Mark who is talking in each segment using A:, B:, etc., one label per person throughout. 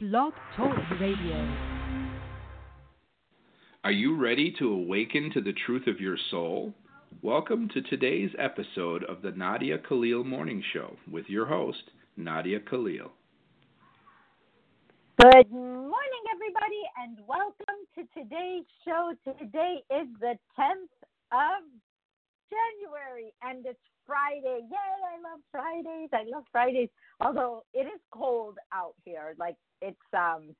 A: Blog Talk Radio.
B: Are you ready to awaken to the truth of your soul? Welcome to today's episode of the Nadia Khalil Morning Show with your host, Nadia Khalil.
C: Good morning, everybody, and welcome to today's show. Today is the 10th of January, and it's Friday. Yay, I love Fridays. I love Fridays. Although it is cold out here. Like it's um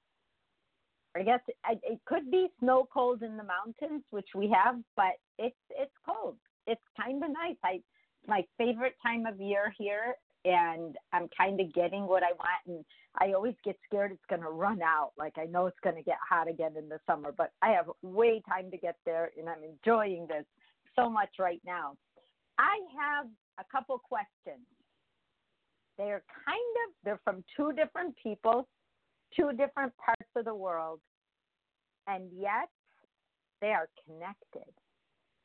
C: I guess it, it could be snow cold in the mountains, which we have, but it's it's cold. It's kind of nice. I my favorite time of year here, and I'm kind of getting what I want. And I always get scared it's going to run out. Like I know it's going to get hot again in the summer, but I have way time to get there, and I'm enjoying this so much right now. I have a couple questions. They're kind of they're from two different people, two different parts of the world, and yet they are connected.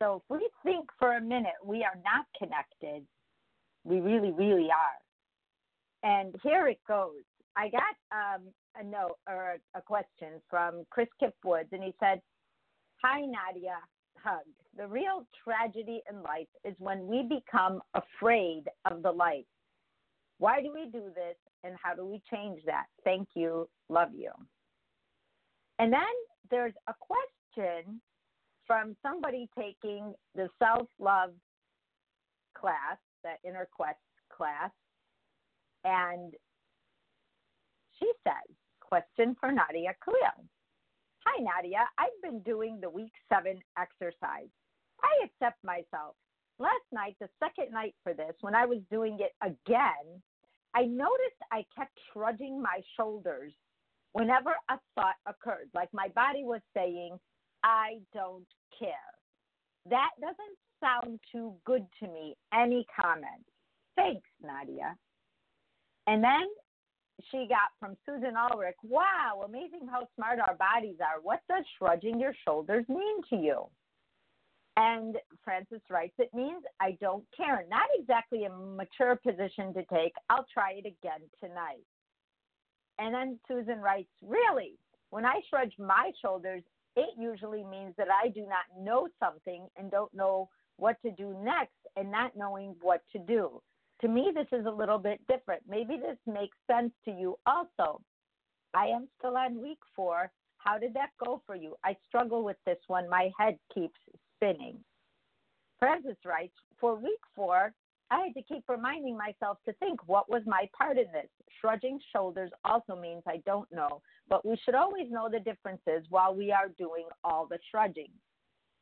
C: So if we think for a minute we are not connected, we really, really are. And here it goes. I got um, a note or a, question from Chris Kipwoods, and he said, Hi, Nadia. Hug. The real tragedy in life is when we become afraid of the light. Why do we do this, and how do we change that? Thank you. Love you. And then there's a question from somebody taking the self love class, that inner quest class, and she says, question for Nadia Khalil. Hi, Nadia. I've been doing the week seven exercise. I accept myself. Last night, the second night for this, when I was doing it again, I noticed I kept shrugging my shoulders whenever a thought occurred, like my body was saying, I don't care. That doesn't sound too good to me. Any comments? Thanks, Nadia. And then she got from Susan Ulrich, wow, amazing how smart our bodies are. What does shrugging your shoulders mean to you? And Frances writes, it means I don't care. Not exactly a mature position to take. I'll try it again tonight. And then Susan writes, really? When I shrug my shoulders, it usually means that I do not know something and don't know what to do next and not knowing what to do. To me, this is a little bit different. Maybe this makes sense to you also. I am still on week four. How did that go for you? I struggle with this one. My head keeps spinning. Frances writes, for week four, I had to keep reminding myself to think what was my part in this. Shrugging shoulders also means I don't know, but we should always know the differences while we are doing all the shrugging.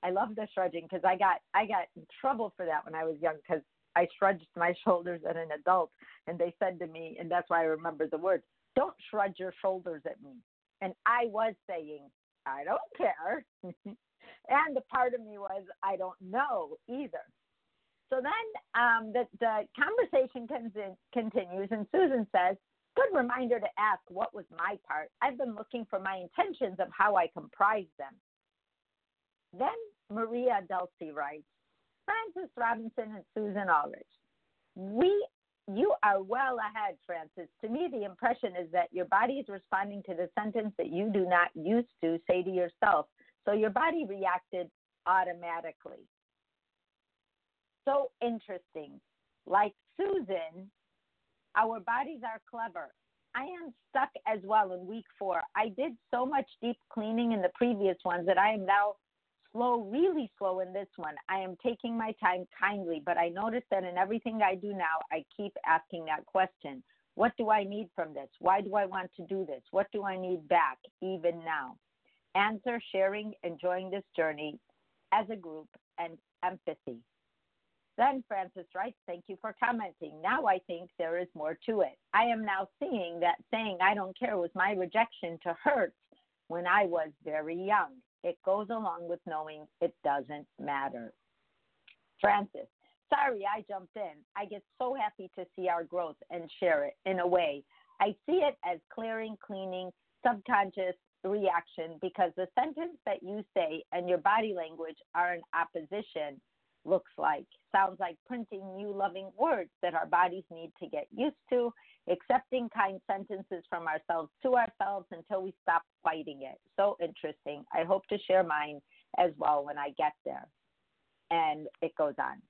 C: I love the shrugging because I got I got in trouble for that when I was young because I shrugged my shoulders at an adult, and they said to me, and that's why I remember the words: "Don't shrug your shoulders at me." And I was saying, "I don't care," and the part of me was, "I don't know either." So then um, the, the conversation in, continues, and Susan says, Good reminder to ask what was my part. I've been looking for my intentions of how I comprise them. Then Maria Dulce writes, Frances Robinson and Susan Ulrich. We you are well ahead, Frances. To me, the impression is that your body is responding to the sentence that you do not used to say to yourself. So your body reacted automatically so interesting. Like Susan, our bodies are clever. I am stuck as well in week four. I did so much deep cleaning in the previous ones that I am now slow, really slow in this one. I am taking my time kindly, but I notice that in everything I do now, I keep asking that question What do I need from this? Why do I want to do this? What do I need back, even now? Answer, sharing, enjoying this journey as a group, and empathy. Then Frances writes, Thank you for commenting. Now I think there is more to it. I am now seeing that saying I don't care was my rejection to hurt when I was very young. It goes along with knowing it doesn't matter. Frances, sorry I jumped in. I get so happy to see our growth and share it in a way. I see it as clearing, cleaning, subconscious reaction because the sentence that you say and your body language are in opposition looks like. Sounds like printing new loving words that our bodies need to get used to accepting kind sentences from ourselves to ourselves until we stop fighting it. So interesting. I hope to share mine as well when I get there. And it goes on.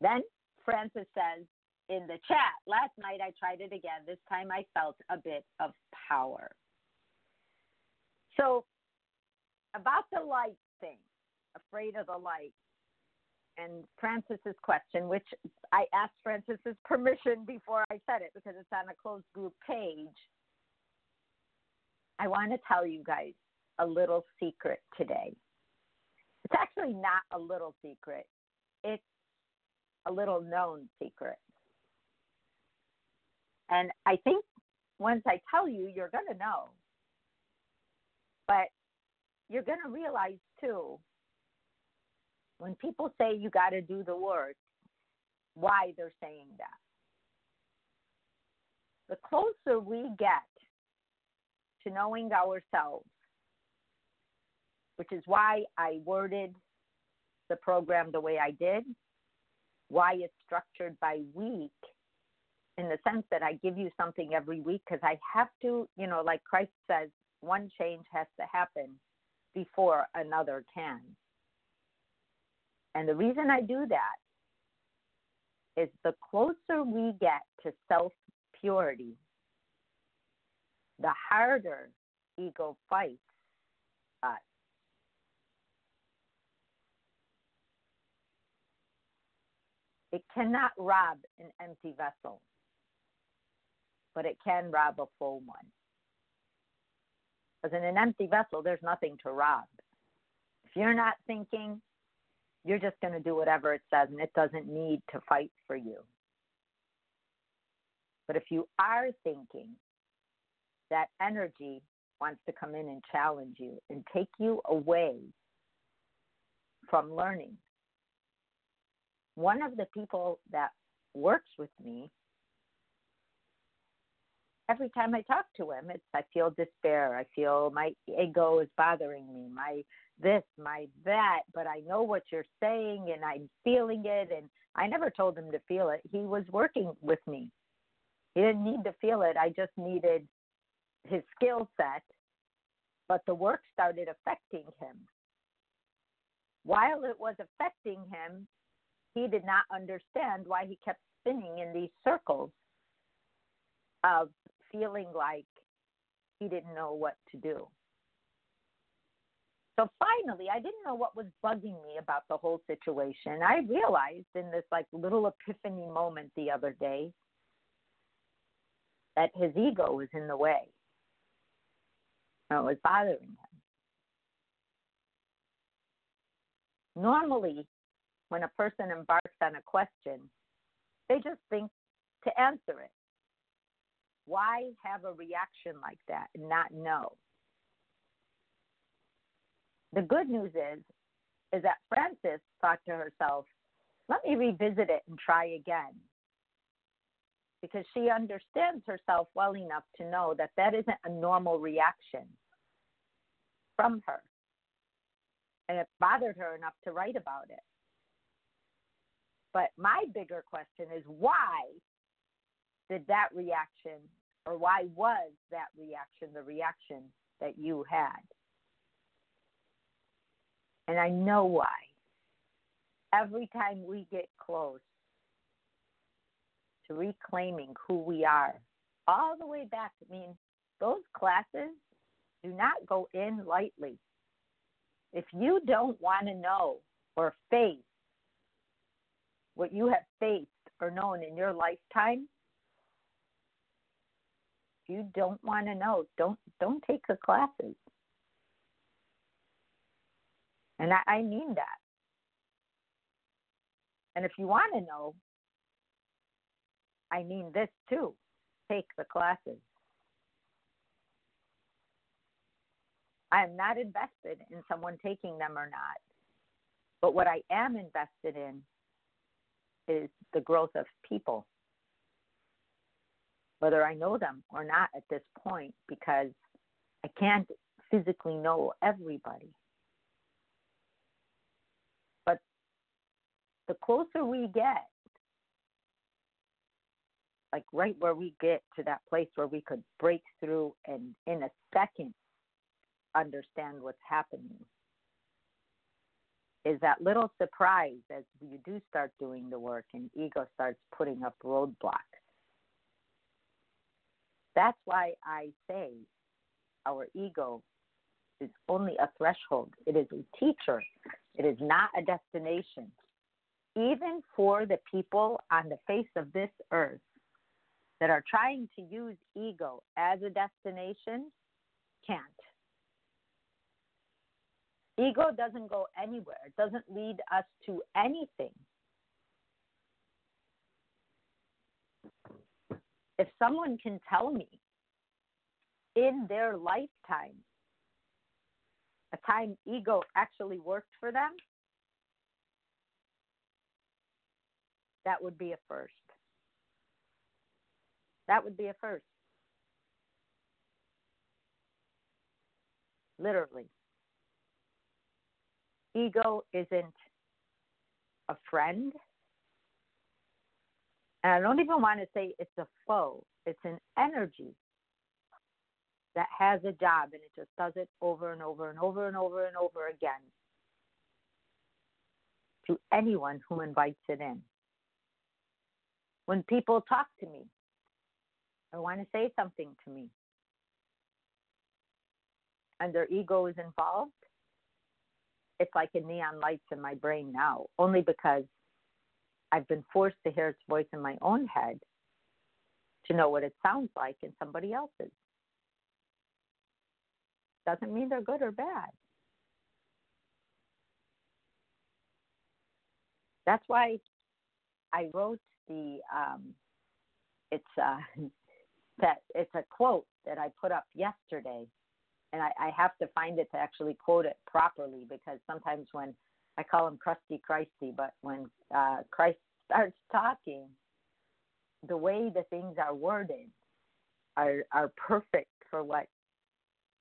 C: Then Frances says in the chat, last night I tried it again. This time I felt a bit of power. So, about the light thing, afraid of the light and Frances's question, which I asked Frances's permission before I said it because it's on a closed group page. I want to tell you guys a little secret today. It's actually not a little secret, it's a little known secret. And I think once I tell you, you're going to know. But you're going to realize too when people say you got to do the work, why they're saying that. The closer we get to knowing ourselves, which is why I worded the program the way I did, why it's structured by week, in the sense that I give you something every week because I have to, you know, like Christ says, one change has to happen before another can. And the reason I do that is the closer we get to self purity, the harder ego fights us. It cannot rob an empty vessel, but it can rob a full one. Because in an empty vessel, there's nothing to rob. If you're not thinking, you're just going to do whatever it says, and it doesn't need to fight for you. But if you are thinking, that energy wants to come in and challenge you and take you away from learning. One of the people that works with me, every time I talk to him, it's I feel despair. I feel my ego is bothering me. My this, my that, but I know what you're saying and I'm feeling it. And I never told him to feel it. He was working with me. He didn't need to feel it. I just needed his skill set, but the work started affecting him. While it was affecting him, he did not understand why he kept spinning in these circles of feeling like he didn't know what to do. So finally, I didn't know what was bugging me about the whole situation. I realized in this like little epiphany moment the other day that his ego was in the way. And it was bothering him. Normally, when a person embarks on a question, they just think to answer it. Why have a reaction like that and not know? the good news is is that Frances thought to herself, let me revisit it and try again. Because she understands herself well enough to know that that isn't a normal reaction from her. And it bothered her enough to write about it. But my bigger question is why did that reaction, or why was that reaction the reaction that you had? And I know why. Every time we get close to reclaiming who we are, all the way back, I mean, those classes do not go in lightly. If you don't want to know or face what you have faced or known in your lifetime, if you don't want to know, don't don't take the classes. And I, I mean that. And if you want to know, I mean this too. Take the classes. I am not invested in someone taking them or not. But what I am invested in is the growth of people, whether I know them or not at this point, because I can't physically know everybody. But the closer we get like right where we get to that place where we could break through and in a second understand what's happening is that little surprise as you do start doing the work and ego starts putting up roadblocks. That's why I say our ego is only a threshold. It is a teacher. It is not a destination. Even for the people on the face of this earth that are trying to use ego as a destination, can't. Ego doesn't go anywhere, it doesn't lead us to anything. If someone can tell me in their lifetime a time ego actually worked for them, that would be a first. That would be a first. Literally. Ego isn't a friend. And I don't even want to say it's a foe, it's an energy that has a job and it just does it over and over and over and over and over again to anyone who invites it in. When people talk to me or want to say something to me and their ego is involved, it's like a neon lights in my brain now, only because I've been forced to hear its voice in my own head to know what it sounds like in somebody else's. Doesn't mean they're good or bad. That's why I wrote the um, it's uh, that it's a quote that I put up yesterday and I, I have to find it to actually quote it properly because sometimes when I call him crusty Christy, but when uh, Christ starts talking, the way the things are worded are are perfect for what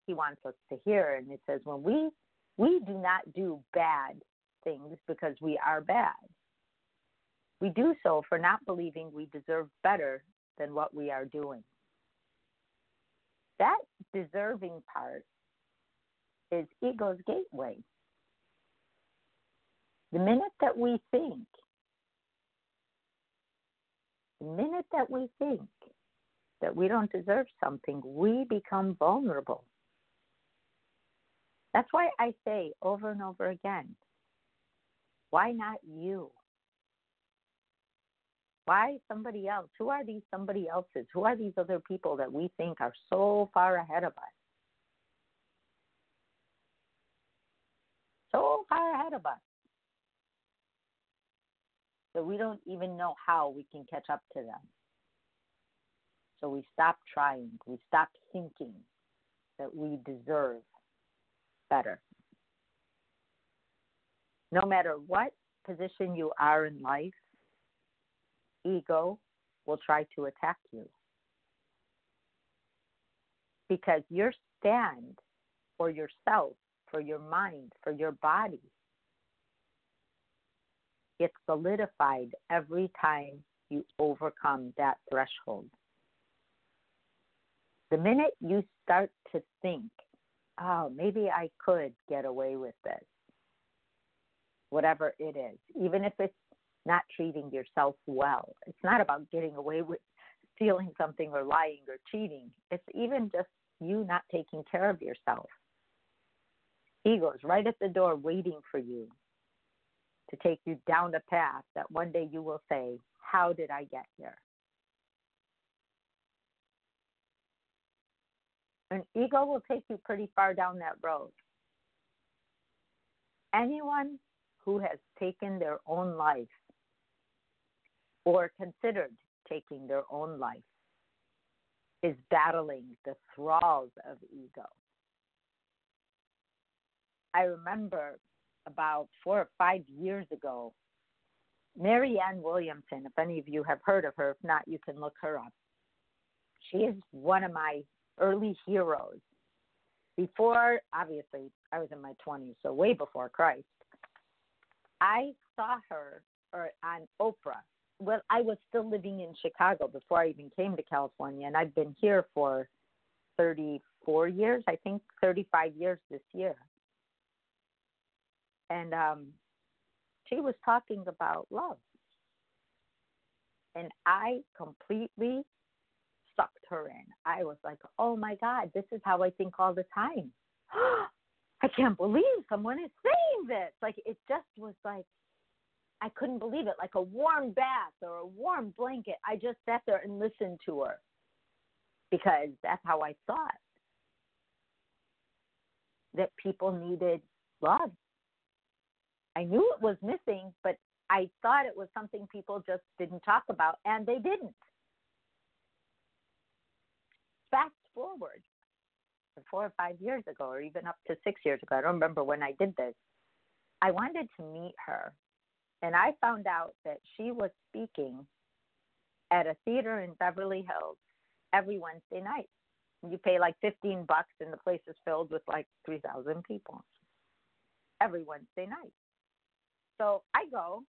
C: he wants us to hear. And it says, when we we do not do bad things because we are bad. We do so for not believing we deserve better than what we are doing that deserving part is ego's gateway. The minute that we think, the minute that we think that we don't deserve something, we become vulnerable. That's why I say over and over again why not you? Why somebody else? Who are these somebody else's? Who are these other people that we think are so far ahead of us? So far ahead of us. That we don't even know how we can catch up to them. So we stop trying. We stop thinking that we deserve better. No matter what position you are in life, ego will try to attack you. Because your stand for yourself, for your mind, for your body, gets solidified every time you overcome that threshold. The minute you start to think, oh, maybe I could get away with this, whatever it is, even if it's not treating yourself well. It's not about getting away with stealing something or lying or cheating. It's even just you not taking care of yourself. Ego's right at the door waiting for you to take you down the path that one day you will say, How did I get here? An ego will take you pretty far down that road. Anyone who has taken their own life or considered taking their own life is battling the thralls of ego. I remember about four or five years ago, Marianne Williamson, if any of you have heard of her, if not, you can look her up. She is one of my early heroes. Before, obviously, I was in my 20s, so way before Christ. I saw her or on Oprah well, I was still living in Chicago before I even came to California, and I've been here for 34 years, I think 35 years this year. And um, she was talking about love. And I completely sucked her in. I was like, oh my God, this is how I think all the time. I can't believe someone is saying this. Like, it just was like, I couldn't believe it. Like a warm bath or a warm blanket. I just sat there and listened to her because that's how I thought that people needed love. I knew it was missing, but I thought it was something people just didn't talk about, and they didn't. Fast forward four or five years ago, or even up to six years ago, I don't remember when I did this. I wanted to meet her, and I found out that she was speaking at a theater in Beverly Hills every Wednesday night. You pay like 15 bucks, and the place is filled with like 3,000 people every Wednesday night. So I go,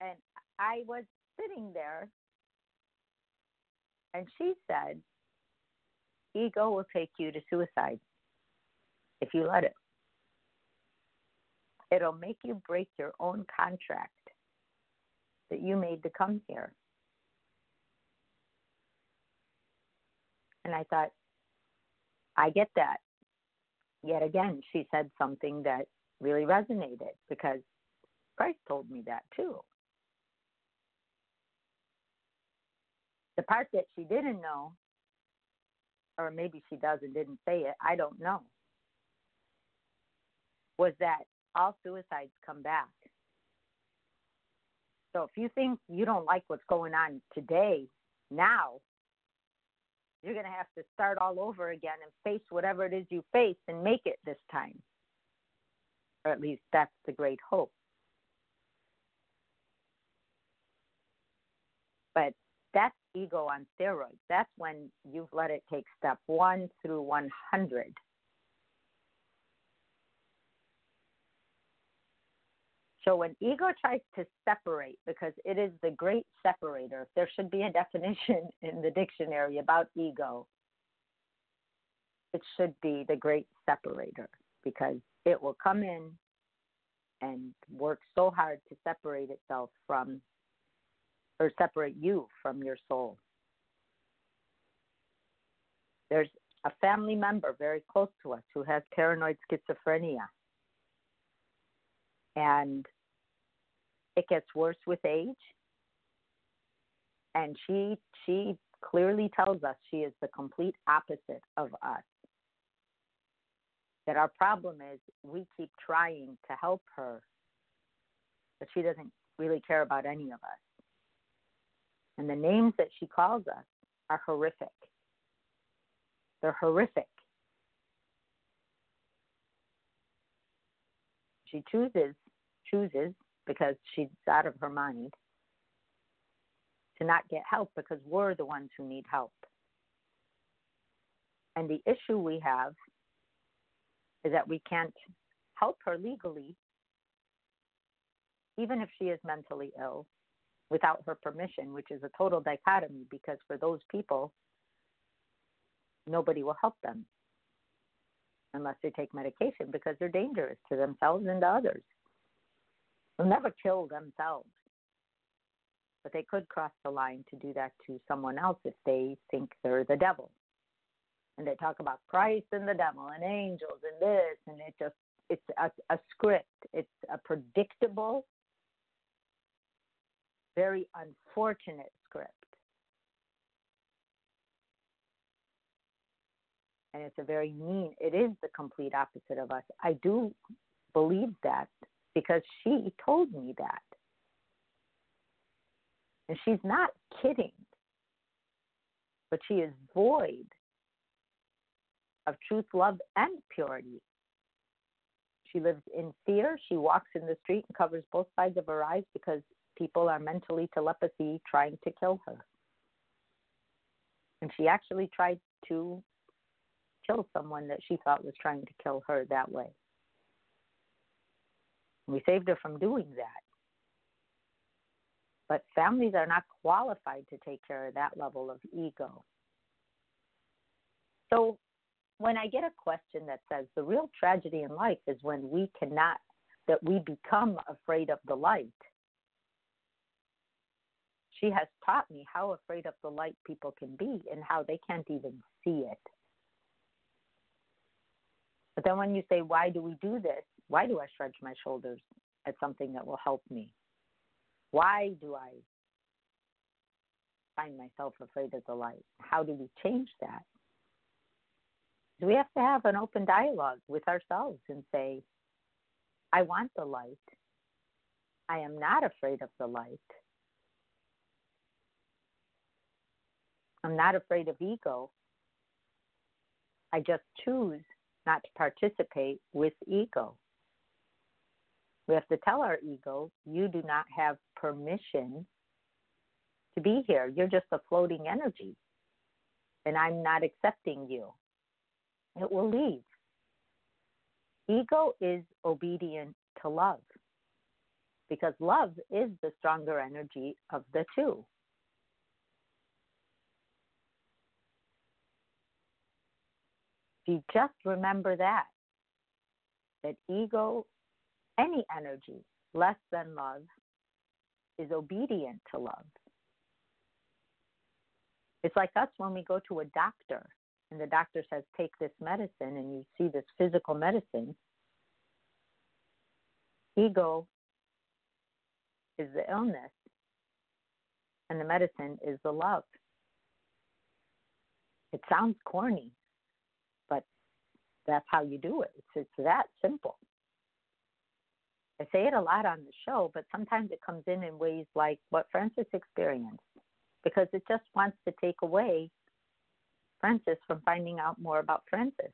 C: and I was sitting there, and she said, Ego will take you to suicide if you let it. It'll make you break your own contract that you made to come here. And I thought, I get that. Yet again, she said something that really resonated because Christ told me that too. The part that she didn't know, or maybe she does and didn't say it, I don't know, was that all suicides come back. So if you think you don't like what's going on today, now, you're going to have to start all over again and face whatever it is you face and make it this time. Or at least that's the great hope. But that's ego on steroids. That's when you've let it take step one through 100 So when ego tries to separate, because it is the great separator, there should be a definition in the dictionary about ego. It should be the great separator because it will come in and work so hard to separate itself from or separate you from your soul. There's a family member very close to us who has paranoid schizophrenia. And it gets worse with age. And she she clearly tells us she is the complete opposite of us. That our problem is we keep trying to help her but she doesn't really care about any of us and the names that she calls us are horrific. They're horrific. She chooses chooses because she's out of her mind to not get help because we're the ones who need help. And the issue we have is that we can't help her legally, even if she is mentally ill, without her permission, which is a total dichotomy because for those people, nobody will help them unless they take medication because they're dangerous to themselves and to others. They'll never kill themselves. But they could cross the line to do that to someone else if they think they're the devil. And they talk about Christ and the devil and angels and this, and it just, it's a, a script. It's a predictable, very unfortunate script. and it's a very mean it is the complete opposite of us i do believe that because she told me that. And she's not kidding, but she is void of truth, love, and purity. She lives in fear. She walks in the street and covers both sides of her eyes because people are mentally telepathy trying to kill her. And she actually tried to kill someone that she thought was trying to kill her that way. We saved her from doing that. But families are not qualified to take care of that level of ego. So when I get a question that says the real tragedy in life is when we cannot, that we become afraid of the light. She has taught me how afraid of the light people can be and how they can't even see it. But then when you say, why do we do this? Why do I stretch my shoulders at something that will help me? Why do I find myself afraid of the light? How do we change that? we have to have an open dialogue with ourselves and say, I want the light. I am not afraid of the light. I'm not afraid of ego. I just choose not to participate with ego. We have to tell our ego, you do not have permission to be here. You're just a floating energy, and I'm not accepting you. It will leave. Ego is obedient to love because love is the stronger energy of the two. You just remember that, that ego, any energy less than love, is obedient to love. It's like us when we go to a doctor and the doctor says, take this medicine, and you see this physical medicine. Ego is the illness, and the medicine is the love. It sounds corny, that's how you do it. It's, it's that simple. I say it a lot on the show, but sometimes it comes in in ways like what Frances experienced because it just wants to take away Frances from finding out more about Frances.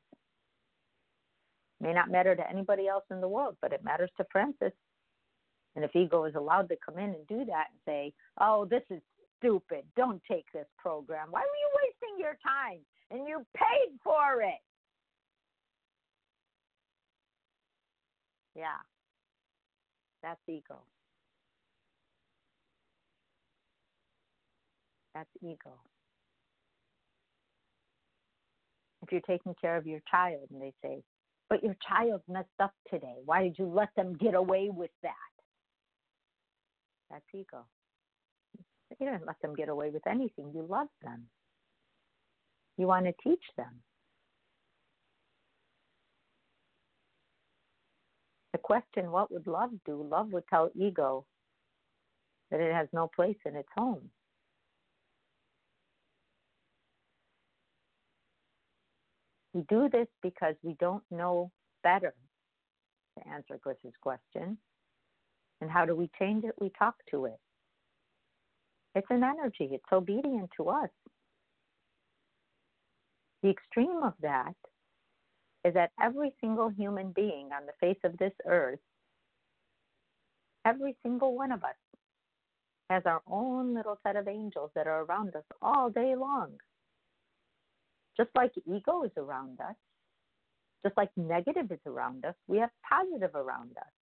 C: May not matter to anybody else in the world, but it matters to Frances. And if ego is allowed to come in and do that and say, oh, this is stupid, don't take this program. Why were you wasting your time? And you paid for it. Yeah. That's ego. That's ego. If you're taking care of your child and they say, but your child messed up today, why did you let them get away with that? That's ego. You didn't let them get away with anything. You love them. You want to teach them. The question, what would love do? Love would tell ego that it has no place in its home. We do this because we don't know better, to answer Chris's question. And how do we change it? We talk to it. It's an energy, it's obedient to us. The extreme of that is that every single human being on the face of this earth, every single one of us, has our own little set of angels that are around us all day long. Just like ego is around us, just like negative is around us, we have positive around us.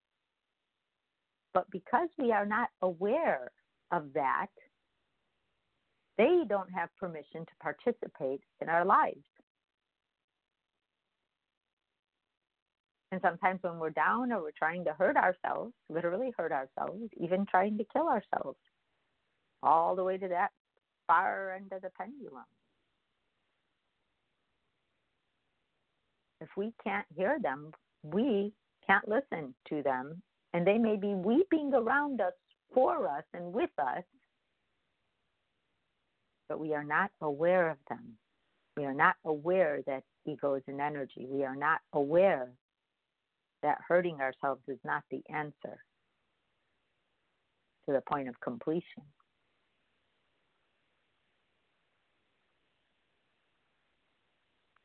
C: But because we are not aware of that, they don't have permission to participate in our lives. And sometimes when we're down or we're trying to hurt ourselves, literally hurt ourselves, even trying to kill ourselves, all the way to that far end of the pendulum. If we can't hear them, we can't listen to them, and they may be weeping around us for us and with us, but we are not aware of them. We are not aware that ego is an energy. We are not aware that hurting ourselves is not the answer to the point of completion.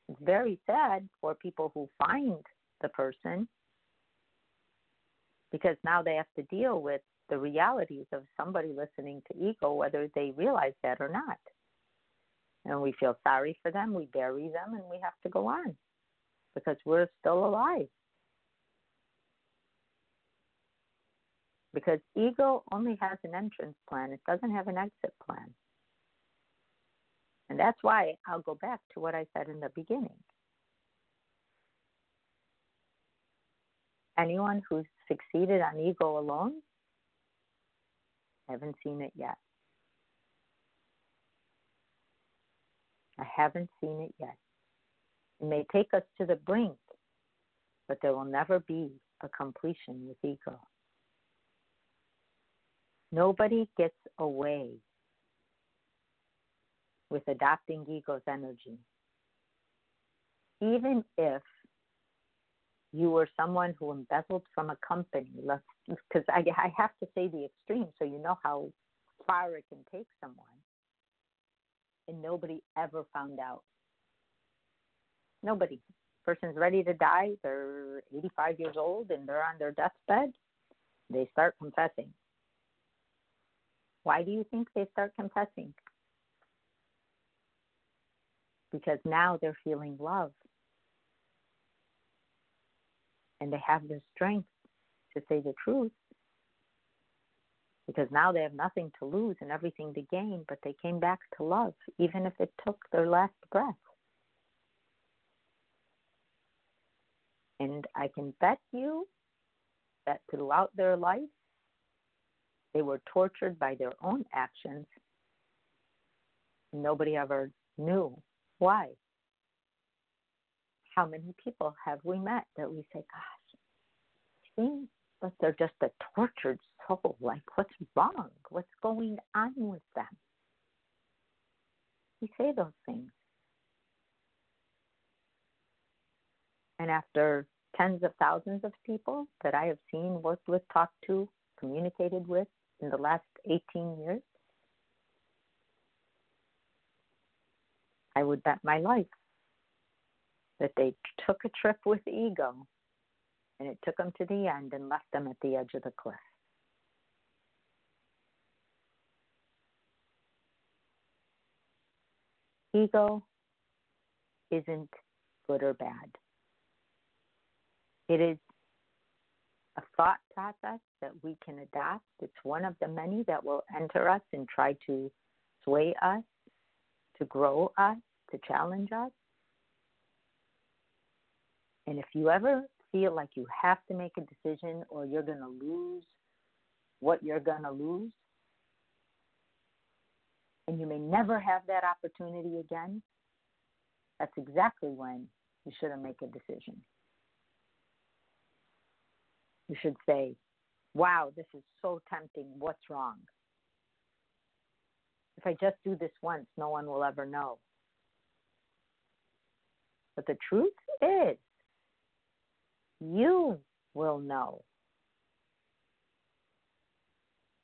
C: It's very sad for people who find the person because now they have to deal with the realities of somebody listening to ego, whether they realize that or not. And we feel sorry for them, we bury them, and we have to go on because we're still alive. Because ego only has an entrance plan, it doesn't have an exit plan. And that's why I'll go back to what I said in the beginning. Anyone who's succeeded on ego alone, haven't seen it yet. I haven't seen it yet. It may take us to the brink, but there will never be a completion with ego. Nobody gets away with adopting ego's energy. Even if you were someone who embezzled from a company, because I, I have to say the extreme so you know how far it can take someone, and nobody ever found out. Nobody. Person's ready to die, they're 85 years old and they're on their deathbed, they start confessing. Why do you think they start confessing? Because now they're feeling love and they have the strength to say the truth because now they have nothing to lose and everything to gain, but they came back to love, even if it took their last breath. And I can bet you that throughout their life, they were tortured by their own actions. Nobody ever knew why how many people have we met that we say, gosh, seems like they're just a tortured soul. Like, what's wrong? What's going on with them? We say those things. And after tens of thousands of people that I have seen, worked with, talked to, communicated with in the last 18 years, I would bet my life that they took a trip with ego and it took them to the end and left them at the edge of the cliff. Ego isn't good or bad. It is a thought process that we can adopt. It's one of the many that will enter us and try to sway us, to grow us, to challenge us. And if you ever feel like you have to make a decision or you're going to lose what you're going to lose, and you may never have that opportunity again, that's exactly when you shouldn't make a decision. You should say, Wow, this is so tempting. What's wrong? If I just do this once, no one will ever know. But the truth is, you will know.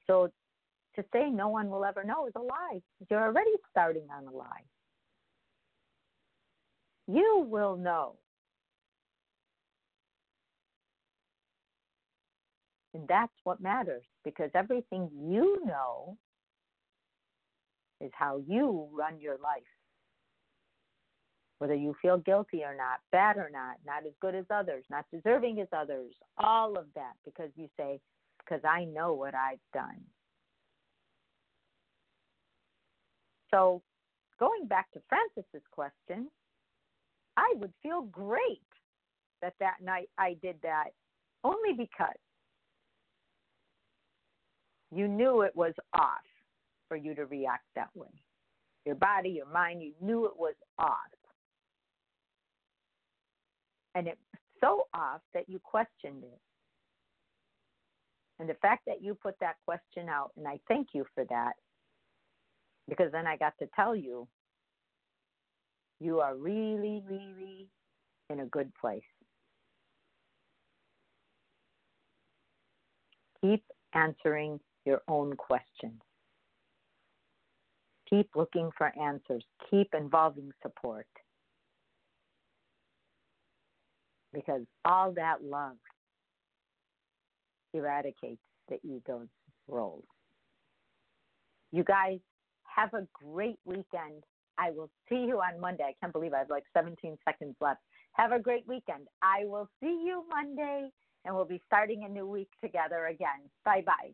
C: So to say no one will ever know is a lie. You're already starting on a lie. You will know. And that's what matters because everything you know is how you run your life whether you feel guilty or not, bad or not, not as good as others, not deserving as others, all of that because you say, because I know what I've done. So, going back to Frances's question, I would feel great that that night I did that only because you knew it was off for you to react that way. Your body, your mind, you knew it was off and it's so off that you questioned it. And the fact that you put that question out, and I thank you for that, because then I got to tell you, you are really, really in a good place. Keep answering your own questions. Keep looking for answers. Keep involving support because all that love eradicates the ego's role. You guys have a great weekend. I will see you on Monday. I can't believe I have like 17 seconds left. Have a great weekend. I will see you Monday. and we'll be starting a new week together again. Bye bye.